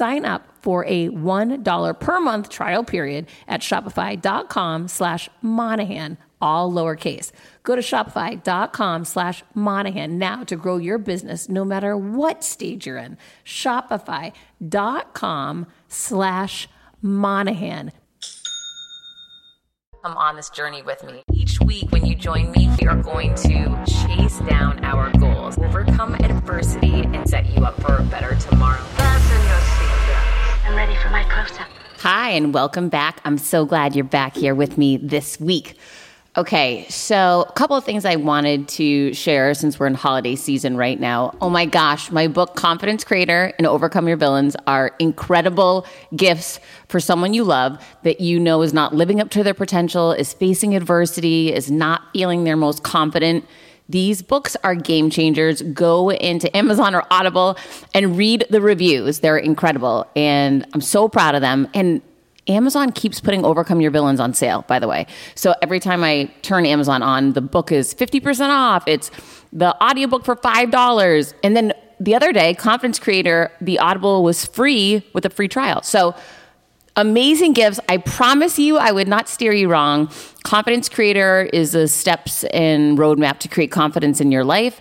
Sign up for a $1 per month trial period at shopify.com slash Monahan, all lowercase. Go to shopify.com slash Monahan now to grow your business no matter what stage you're in. Shopify.com slash Monahan. Come on this journey with me. Each week, when you join me, we are going to chase down our goals, overcome adversity, and set you up for a better tomorrow. Ready for my close-up. Hi, and welcome back. I'm so glad you're back here with me this week. Okay, so a couple of things I wanted to share since we're in holiday season right now. Oh my gosh, my book, Confidence Creator and Overcome Your Villains, are incredible gifts for someone you love that you know is not living up to their potential, is facing adversity, is not feeling their most confident. These books are game changers. Go into Amazon or Audible and read the reviews. They're incredible. And I'm so proud of them. And Amazon keeps putting Overcome Your Villains on sale, by the way. So every time I turn Amazon on, the book is 50% off. It's the audiobook for $5. And then the other day, Confidence Creator, the Audible was free with a free trial. So amazing gifts. I promise you, I would not steer you wrong. Confidence Creator is the steps and roadmap to create confidence in your life.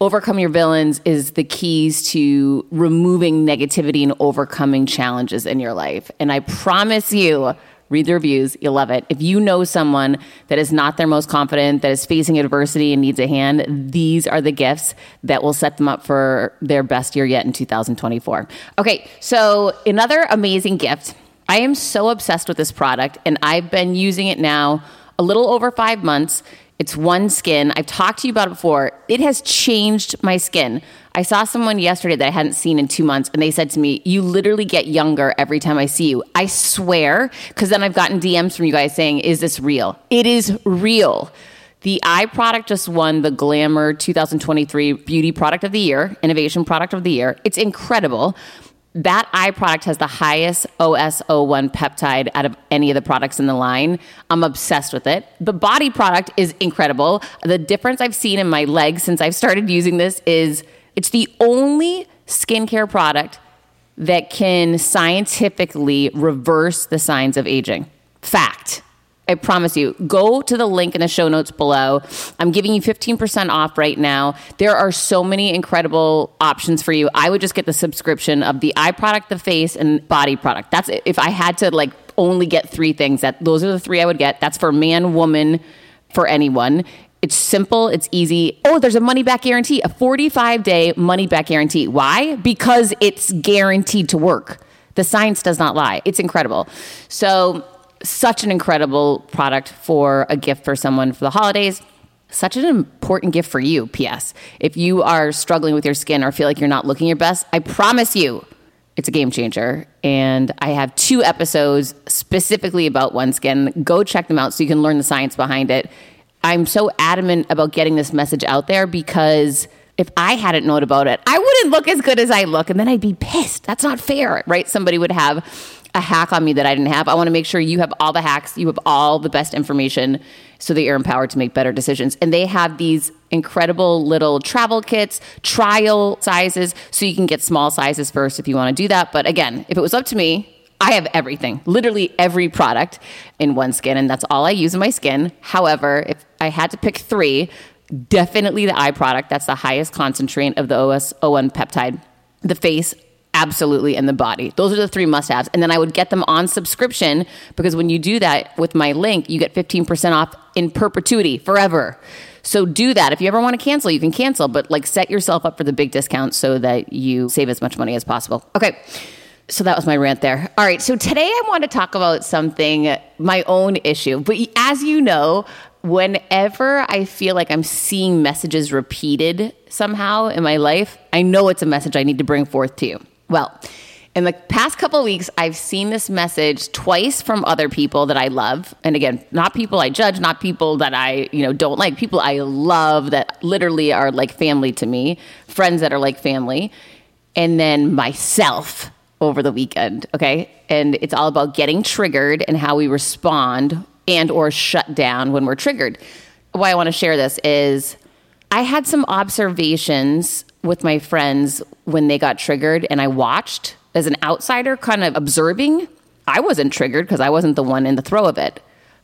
Overcome your villains is the keys to removing negativity and overcoming challenges in your life. And I promise you, read the reviews, you'll love it. If you know someone that is not their most confident, that is facing adversity and needs a hand, these are the gifts that will set them up for their best year yet in 2024. Okay, so another amazing gift. I am so obsessed with this product and I've been using it now a little over five months. It's OneSkin. I've talked to you about it before. It has changed my skin. I saw someone yesterday that I hadn't seen in two months, and they said to me, You literally get younger every time I see you. I swear, because then I've gotten DMs from you guys saying, Is this real? It is real. The eye product just won the Glamour 2023 Beauty Product of the Year, Innovation Product of the Year. It's incredible that eye product has the highest OS01 peptide out of any of the products in the line. I'm obsessed with it. The body product is incredible. The difference I've seen in my legs since I've started using this is it's the only skincare product that can scientifically reverse the signs of aging. Fact. I promise you. Go to the link in the show notes below. I'm giving you 15% off right now. There are so many incredible options for you. I would just get the subscription of the eye product, the face, and body product. That's if I had to like only get three things. That those are the three I would get. That's for man, woman, for anyone. It's simple, it's easy. Oh, there's a money back guarantee, a 45 day money back guarantee. Why? Because it's guaranteed to work. The science does not lie. It's incredible. So such an incredible product for a gift for someone for the holidays. Such an important gift for you, P.S. If you are struggling with your skin or feel like you're not looking your best, I promise you it's a game changer. And I have two episodes specifically about OneSkin. Go check them out so you can learn the science behind it. I'm so adamant about getting this message out there because if I hadn't known about it, I wouldn't look as good as I look. And then I'd be pissed. That's not fair, right? Somebody would have a hack on me that I didn't have. I want to make sure you have all the hacks, you have all the best information so that you're empowered to make better decisions. And they have these incredible little travel kits, trial sizes, so you can get small sizes first if you want to do that. But again, if it was up to me, I have everything, literally every product in OneSkin, and that's all I use in my skin. However, if I had to pick three, definitely the eye product. That's the highest concentrate of the OS01 peptide. The face, absolutely and the body those are the three must haves and then i would get them on subscription because when you do that with my link you get 15% off in perpetuity forever so do that if you ever want to cancel you can cancel but like set yourself up for the big discount so that you save as much money as possible okay so that was my rant there. All right. So today I want to talk about something, my own issue. But as you know, whenever I feel like I'm seeing messages repeated somehow in my life, I know it's a message I need to bring forth to you. Well, in the past couple weeks, I've seen this message twice from other people that I love. And again, not people I judge, not people that I, you know, don't like, people I love that literally are like family to me, friends that are like family. And then myself over the weekend, okay? And it's all about getting triggered and how we respond and or shut down when we're triggered. Why I want to share this is I had some observations with my friends when they got triggered and I watched as an outsider kind of observing, I wasn't triggered because I wasn't the one in the throw of it.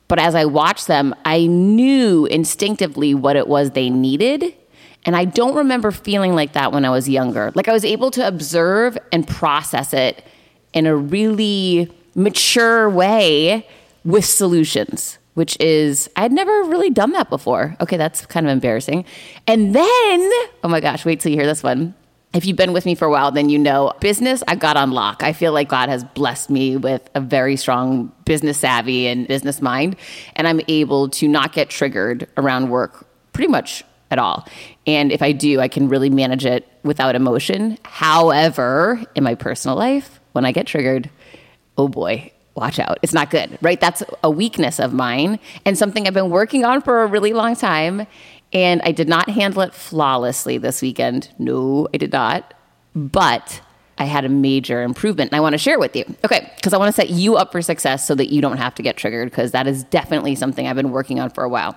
But as I watched them, I knew instinctively what it was they needed. And I don't remember feeling like that when I was younger. Like I was able to observe and process it in a really mature way with solutions, which is, I'd never really done that before. Okay, that's kind of embarrassing. And then, oh my gosh, wait till you hear this one if you've been with me for a while, then you know business I got on lock. I feel like God has blessed me with a very strong business savvy and business mind, and I'm able to not get triggered around work pretty much at all. And if I do, I can really manage it without emotion. However, in my personal life, when I get triggered, oh boy, watch out. It's not good, right? That's a weakness of mine and something I've been working on for a really long time. And I did not handle it flawlessly this weekend. No, I did not. But I had a major improvement and I want to share it with you. Okay, because I want to set you up for success so that you don't have to get triggered because that is definitely something I've been working on for a while.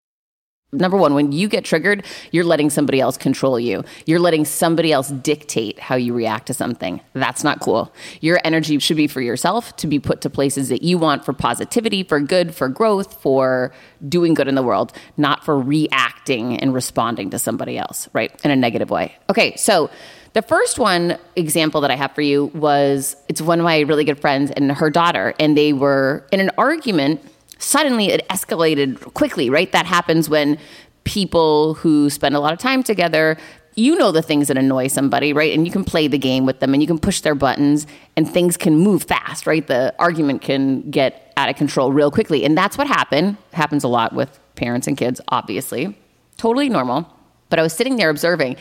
Number one, when you get triggered, you're letting somebody else control you. You're letting somebody else dictate how you react to something. That's not cool. Your energy should be for yourself to be put to places that you want for positivity, for good, for growth, for doing good in the world, not for reacting and responding to somebody else, right? In a negative way. Okay, so the first one example that I have for you was it's one of my really good friends and her daughter, and they were in an argument suddenly it escalated quickly, right? That happens when people who spend a lot of time together you know the things that annoy somebody, right? And you can play the game with them and you can push their buttons and things can move fast, right? The argument can get out of control real quickly. And that's what happened. Happens a lot with parents and kids, obviously. Totally normal. But I was sitting there observing,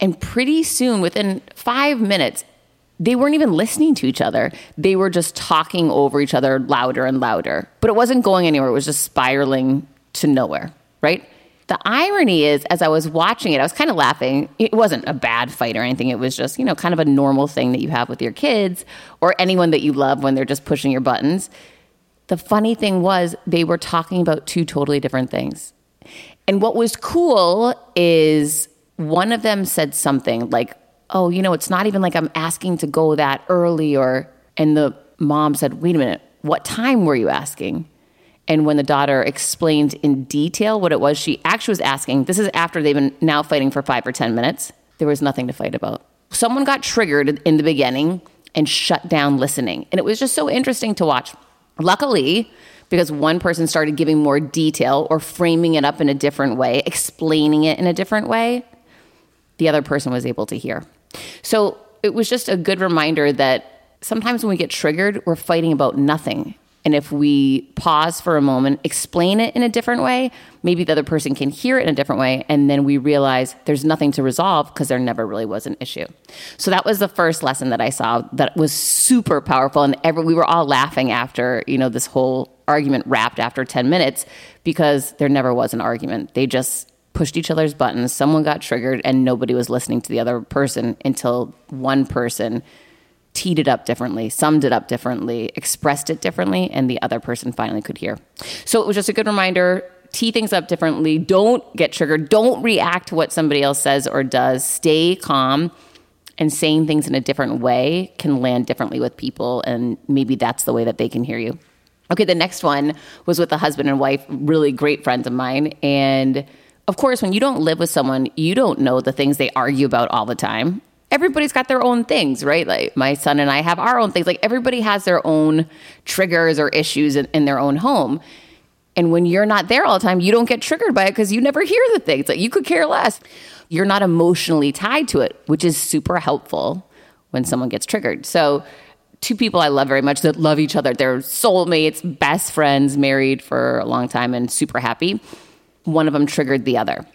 and pretty soon, within five minutes, they weren't even listening to each other. They were just talking over each other louder and louder. But it wasn't going anywhere. It was just spiraling to nowhere, right? The irony is, as I was watching it, I was kind of laughing. It wasn't a bad fight or anything. It was just, you know, kind of a normal thing that you have with your kids or anyone that you love when they're just pushing your buttons. The funny thing was, they were talking about two totally different things. And what was cool is one of them said something like, oh, you know, it's not even like I'm asking to go that early or and the mom said, "Wait a minute. What time were you asking?" And when the daughter explained in detail what it was she actually was asking, this is after they've been now fighting for five or 10 minutes, there was nothing to fight about. Someone got triggered in the beginning and shut down listening. And it was just so interesting to watch. Luckily, because one person started giving more detail or framing it up in a different way, explaining it in a different way, the other person was able to hear. So it was just a good reminder that sometimes when we get triggered, we're fighting about nothing. And if we pause for a moment, explain it in a different way, maybe the other person can hear it in a different way. And then we realize there's nothing to resolve because there never really was an issue. So that was the first lesson that I saw that was super powerful. And every, we were all laughing after, you know, this whole argument wrapped after 10 minutes because there never was an argument. They just pushed each other's buttons. Someone got triggered and nobody was listening to the other person until one person teed it up differently, summed it up differently, expressed it differently, and the other person finally could hear. So it was just a good reminder tee things up differently. Don't get triggered. Don't react to what somebody else says or does. Stay calm. And saying things in a different way can land differently with people. And maybe that's the way that they can hear you. Okay, the next one was with a husband and wife, really great friends of mine. And of course, when you don't live with someone, you don't know the things they argue about all the time everybody's got their own things, right? Like my son and I have our own things. Like everybody has their own triggers or issues in, in their own home. And when you're not there all the time, you don't get triggered by it because you never hear the things. Like you could care less. You're not emotionally tied to it, which is super helpful when someone gets triggered. So, two people I love very much that love each other. They're soulmates, best friends, married for a long time, and super happy. One of them triggered the other.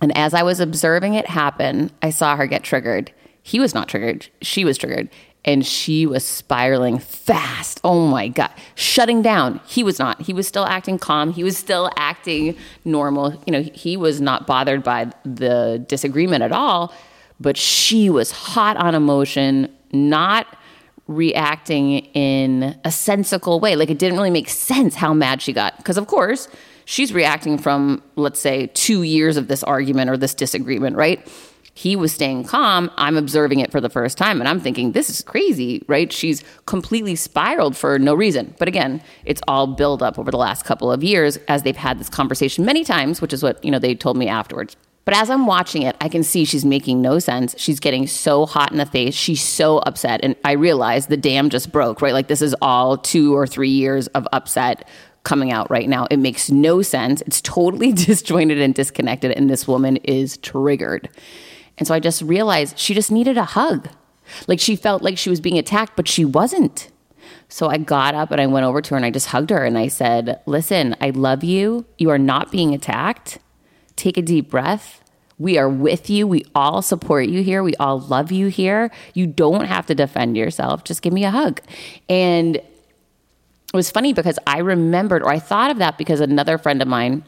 And as I was observing it happen, I saw her get triggered. He was not triggered. She was triggered. And she was spiraling fast. Oh my God. Shutting down. He was not. He was still acting calm. He was still acting normal. You know, he was not bothered by the disagreement at all. But she was hot on emotion, not reacting in a sensical way. Like it didn't really make sense how mad she got. Because, of course, she's reacting from, let's say, two years of this argument or this disagreement, right? he was staying calm. I'm observing it for the first time and I'm thinking, this is crazy, right? She's completely spiraled for no reason. But again, it's all build up over the last couple of years as they've had this conversation many times, which is what, you know, they told me afterwards. But as I'm watching it, I can see she's making no sense. She's getting so hot in the face. She's so upset. And I realize the dam just broke, right? Like this is all two or three years of upset coming out right now. It makes no sense. It's totally disjointed and disconnected. And this woman is triggered. And so I just realized she just needed a hug. Like she felt like she was being attacked, but she wasn't. So I got up and I went over to her and I just hugged her and I said, Listen, I love you. You are not being attacked. Take a deep breath. We are with you. We all support you here. We all love you here. You don't have to defend yourself. Just give me a hug. And it was funny because I remembered or I thought of that because another friend of mine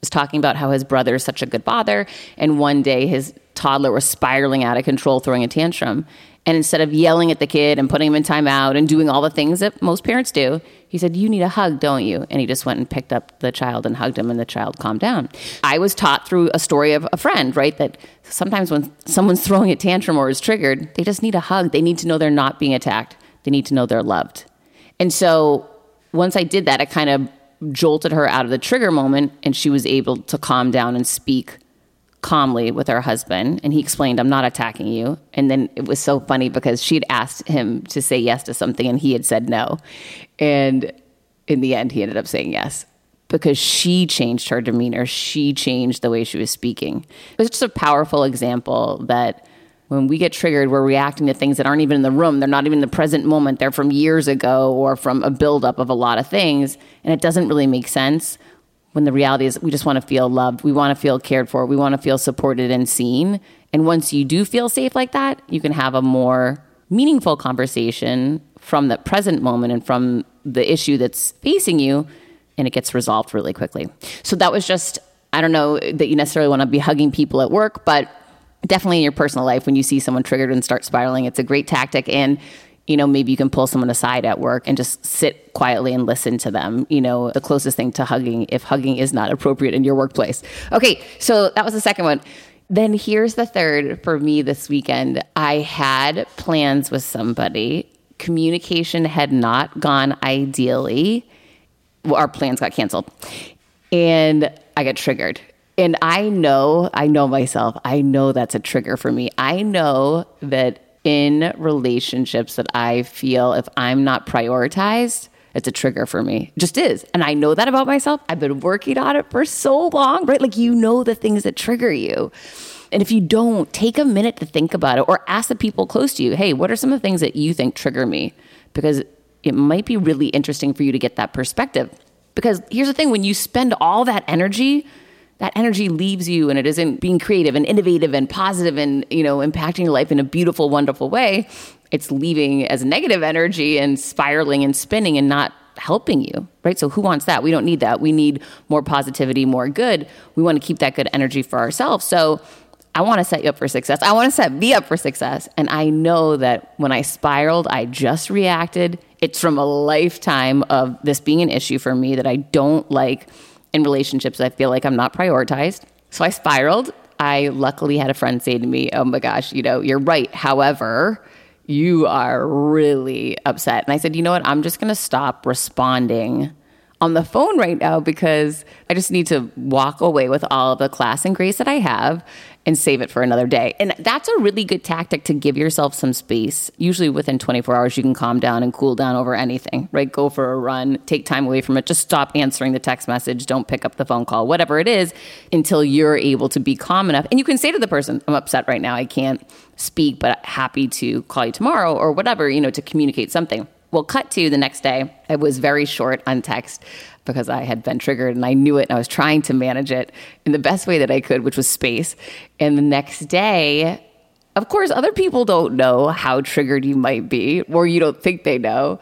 was talking about how his brother is such a good father. And one day his toddler was spiraling out of control, throwing a tantrum. And instead of yelling at the kid and putting him in timeout and doing all the things that most parents do, he said, You need a hug, don't you? And he just went and picked up the child and hugged him, and the child calmed down. I was taught through a story of a friend, right? That sometimes when someone's throwing a tantrum or is triggered, they just need a hug. They need to know they're not being attacked, they need to know they're loved. And so once I did that, I kind of jolted her out of the trigger moment, and she was able to calm down and speak calmly with her husband. And he explained i'm not attacking you. And then it was so funny because she'd asked him to say yes to something and he had said no. And in the end he ended up saying yes because she changed her demeanor. She changed the way she was speaking. It was just a powerful example that when we get triggered we're reacting to things that aren't even in the room. They're not even the present moment. They're from years ago or from a buildup of a lot of things. And it doesn't really make sense when the reality is we just want to feel loved, we want to feel cared for, we want to feel supported and seen. And once you do feel safe like that, you can have a more meaningful conversation from the present moment and from the issue that's facing you, and it gets resolved really quickly. So that was just, I don't know that you necessarily want to be hugging people at work, but definitely in your personal life, when you see someone triggered and start spiraling, it's a great tactic. And you know, maybe you can pull someone aside at work and just sit quietly and listen to them. You know, the closest thing to hugging if hugging is not appropriate in your workplace. Okay, so that was the second one. Then here's the third for me this weekend. I had plans with somebody. Communication had not gone ideally. well, our plans got canceled. And I got triggered. And I know, I know myself, I know that's a trigger for me. I know that in relationships that I feel if I'm not prioritized, it's a trigger for me. It just is. And I know that about myself. I've been working on it for so long, right? Like you know the things that trigger you. And if you don't, take a minute to think about it or ask the people close to you, hey, what are some of the things that you think trigger me? Because it might be really interesting for you to get that perspective. Because here's the thing when you spend all that energy, that energy leaves you and it isn't being creative and innovative and positive and you know impacting your life in a beautiful wonderful way it's leaving as negative energy and spiraling and spinning and not helping you right so who wants that we don't need that we need more positivity more good we want to keep that good energy for ourselves so I want to set you up for success. I want to set me up for success. And I know that when I spiraled, I just reacted. It's from a lifetime of this being an issue for me that I don't like in relationships. I feel like I'm not prioritized. So I spiraled. I luckily had a friend say to me, Oh my gosh, you know, you're right. However, you are really upset. And I said, You know what? I'm just going to stop responding on the phone right now because I just need to walk away with all of the class and grace that I have and save it for another day. And that's a really good tactic to give yourself some space. Usually within 24 hours, you can calm down and cool down over anything, right? Go for a run, take time away from it, just stop answering the text message, don't pick up the phone call, whatever it is, until you're able to be calm enough. And you can say to the person, I'm upset right now, I can't speak, but happy to call you tomorrow or whatever, you know, to communicate something. Well, cut to the next day. I was very short on text because I had been triggered and I knew it and I was trying to manage it in the best way that I could, which was space. And the next day, of course, other people don't know how triggered you might be, or you don't think they know.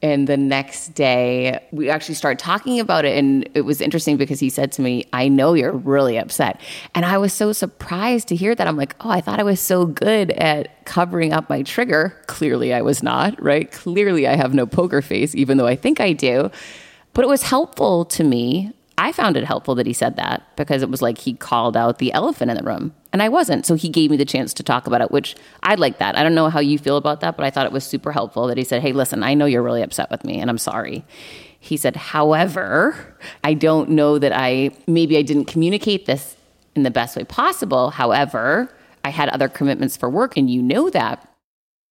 And the next day, we actually started talking about it. And it was interesting because he said to me, I know you're really upset. And I was so surprised to hear that. I'm like, oh, I thought I was so good at covering up my trigger. Clearly, I was not, right? Clearly, I have no poker face, even though I think I do. But it was helpful to me. I found it helpful that he said that because it was like he called out the elephant in the room and I wasn't. So he gave me the chance to talk about it, which I like that. I don't know how you feel about that, but I thought it was super helpful that he said, Hey, listen, I know you're really upset with me and I'm sorry. He said, However, I don't know that I maybe I didn't communicate this in the best way possible. However, I had other commitments for work and you know that.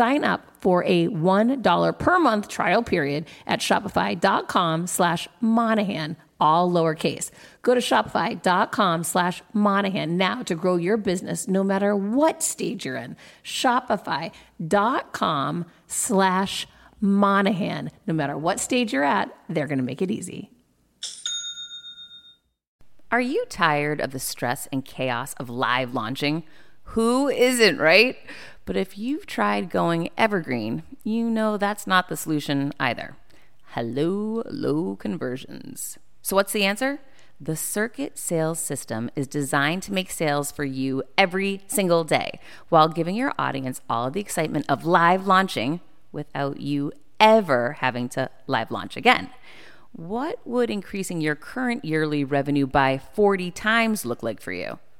Sign up for a $1 per month trial period at shopify.com slash Monahan, all lowercase. Go to shopify.com slash Monahan now to grow your business no matter what stage you're in. Shopify.com slash Monahan. No matter what stage you're at, they're going to make it easy. Are you tired of the stress and chaos of live launching? Who isn't, right? But if you've tried going evergreen, you know that's not the solution either. Hello, low conversions. So, what's the answer? The Circuit Sales System is designed to make sales for you every single day while giving your audience all of the excitement of live launching without you ever having to live launch again. What would increasing your current yearly revenue by 40 times look like for you?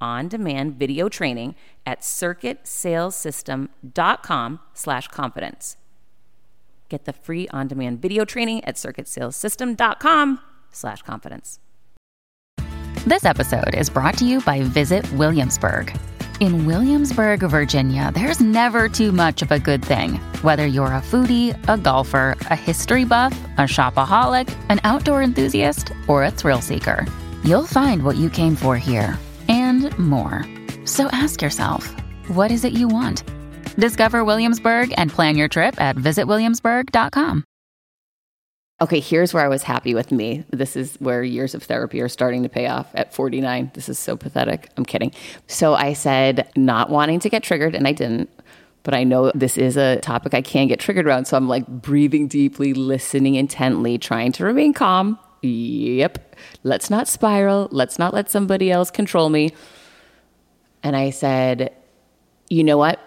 on-demand video training at circuitsalessystem.com slash confidence. Get the free on-demand video training at circuitsalessystem.com slash confidence. This episode is brought to you by Visit Williamsburg. In Williamsburg, Virginia, there's never too much of a good thing. Whether you're a foodie, a golfer, a history buff, a shopaholic, an outdoor enthusiast, or a thrill seeker, you'll find what you came for here and more. So ask yourself, what is it you want? Discover Williamsburg and plan your trip at visitwilliamsburg.com. Okay, here's where I was happy with me. This is where years of therapy are starting to pay off at 49. This is so pathetic. I'm kidding. So I said, not wanting to get triggered, and I didn't. But I know this is a topic I can get triggered around. So I'm like breathing deeply, listening intently, trying to remain calm. Yep. Let's not spiral. Let's not let somebody else control me. And I said, you know what?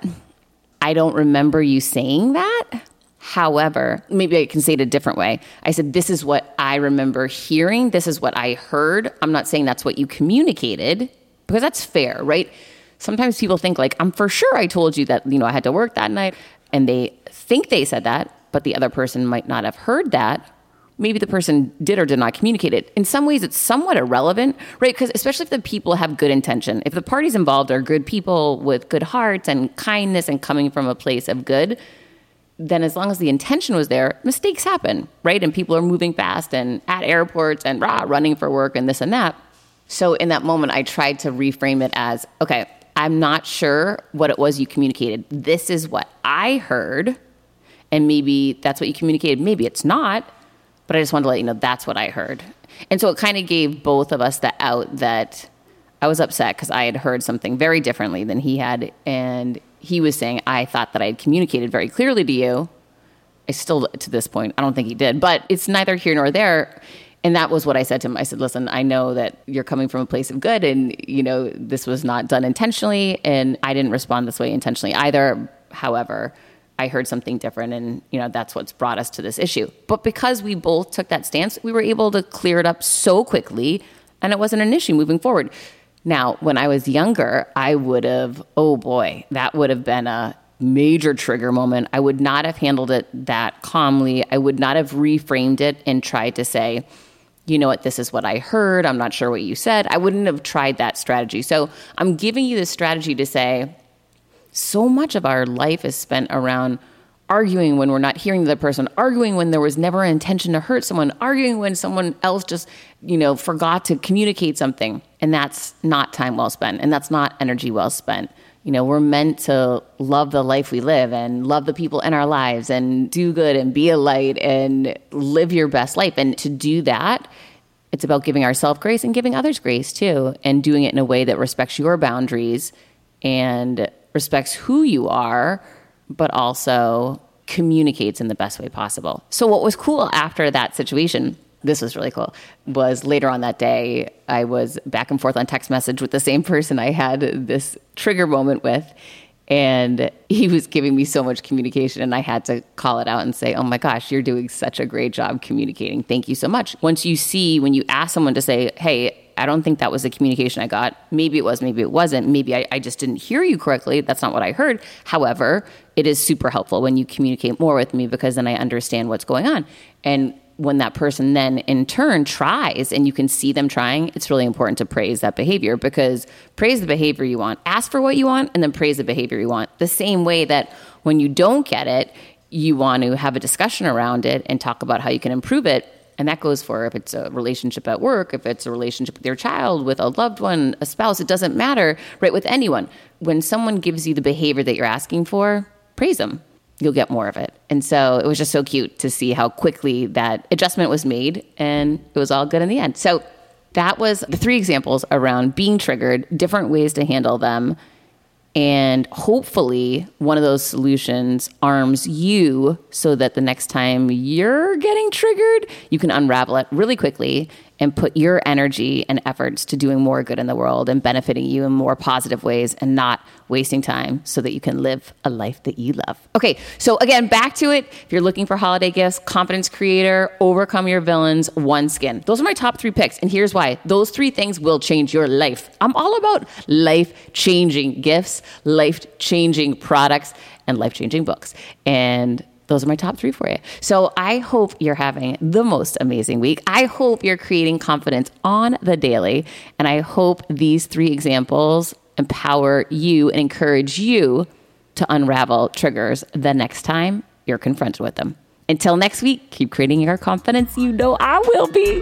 I don't remember you saying that. However, maybe I can say it a different way. I said, This is what I remember hearing. This is what I heard. I'm not saying that's what you communicated because that's fair, right? Sometimes people think, like, I'm for sure I told you that, you know, I had to work that night. And they think they said that, but the other person might not have heard that. Maybe the person did or did not communicate it. In some ways, it's somewhat irrelevant, right? Because especially if the people have good intention, if the parties involved are good people with good hearts and kindness and coming from a place of good, then as long as the intention was there, mistakes happen, right? And people are moving fast and at airports and rah, running for work and this and that. So in that moment, I tried to reframe it as okay, I'm not sure what it was you communicated. This is what I heard. And maybe that's what you communicated. Maybe it's not, but I just wanted to let you know that's what I heard. And so it kind of gave both of us the out that I was upset because I had heard something very differently than he had. And he was saying, I thought that I had communicated very clearly to you. I still, to this point, I don't think he did, but it's neither here nor there. And that was what I said to him. I said, listen, I know that you're coming from a place of good and, you know, this was not done intentionally. And I didn't respond this way intentionally either. However, I heard something different and, you know, that's what's brought us to this issue. But because we both took that stance, we were able to clear it up so quickly and it wasn't an issue moving forward. Now, when I was younger, I would have, oh boy, that would have been a major trigger moment. I would not have handled it that calmly. I would not have reframed it and tried to say, you know what, this is what I heard. I'm not sure what you said. I wouldn't have tried that strategy. So I'm giving you this strategy to say, so much of our life is spent around arguing when we're not hearing the person, arguing when there was never an intention to hurt someone, arguing when someone else just, you know, forgot to communicate something. And that's not time well spent. And that's not energy well spent. You know, we're meant to love the life we live and love the people in our lives and do good and be a light and live your best life. And to do that, it's about giving ourselves grace and giving others grace too, and doing it in a way that respects your boundaries and respects who you are but also communicates in the best way possible. So, what was cool after that situation, this was really cool, was later on that day, I was back and forth on text message with the same person I had this trigger moment with. And he was giving me so much communication, and I had to call it out and say, Oh my gosh, you're doing such a great job communicating. Thank you so much. Once you see, when you ask someone to say, Hey, I don't think that was the communication I got. Maybe it was, maybe it wasn't. Maybe I, I, just didn't hear you correctly. That's not what I heard. However, it is super helpful when you communicate more with me because then I understand what's going on. And when that person then in turn tries and you can see them trying, it's really important to praise that behavior because praise the behavior you want, ask for what you want, and then praise the behavior you want. The same way that when you don't get it, you want to have a discussion around it and talk about how you can improve it. And that goes for if it's a relationship at work, if it's a relationship with your child, with a loved one, a spouse, it doesn't matter, right? With anyone. When someone gives you the behavior that you're asking for, praise them you'll get more of it. And so it was just so cute to see how quickly that adjustment was made and it was all good in the end. So that was the three examples around being triggered, different ways to handle them. And hopefully, one of those solutions arms you so that the next time you're getting triggered, you can unravel it really quickly and put your energy and efforts to doing more good in the world and benefiting you in more positive ways and not wasting time so that you can live a life that you love. Okay, so again, back to it. If you're looking for holiday gifts, confidence creator, overcome your villains, OneSkin. Those are my top three picks. And here's why those three things will change your life. I'm all about life changing gifts, life changing products, and life changing books. And those are my top three for you. So I hope you're having the most amazing week. I hope you're creating confidence on the daily. And I hope these three examples empower you and encourage you to unravel triggers the next time you're confronted with them. Until next week, keep creating your confidence. You know I will be.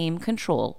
claim control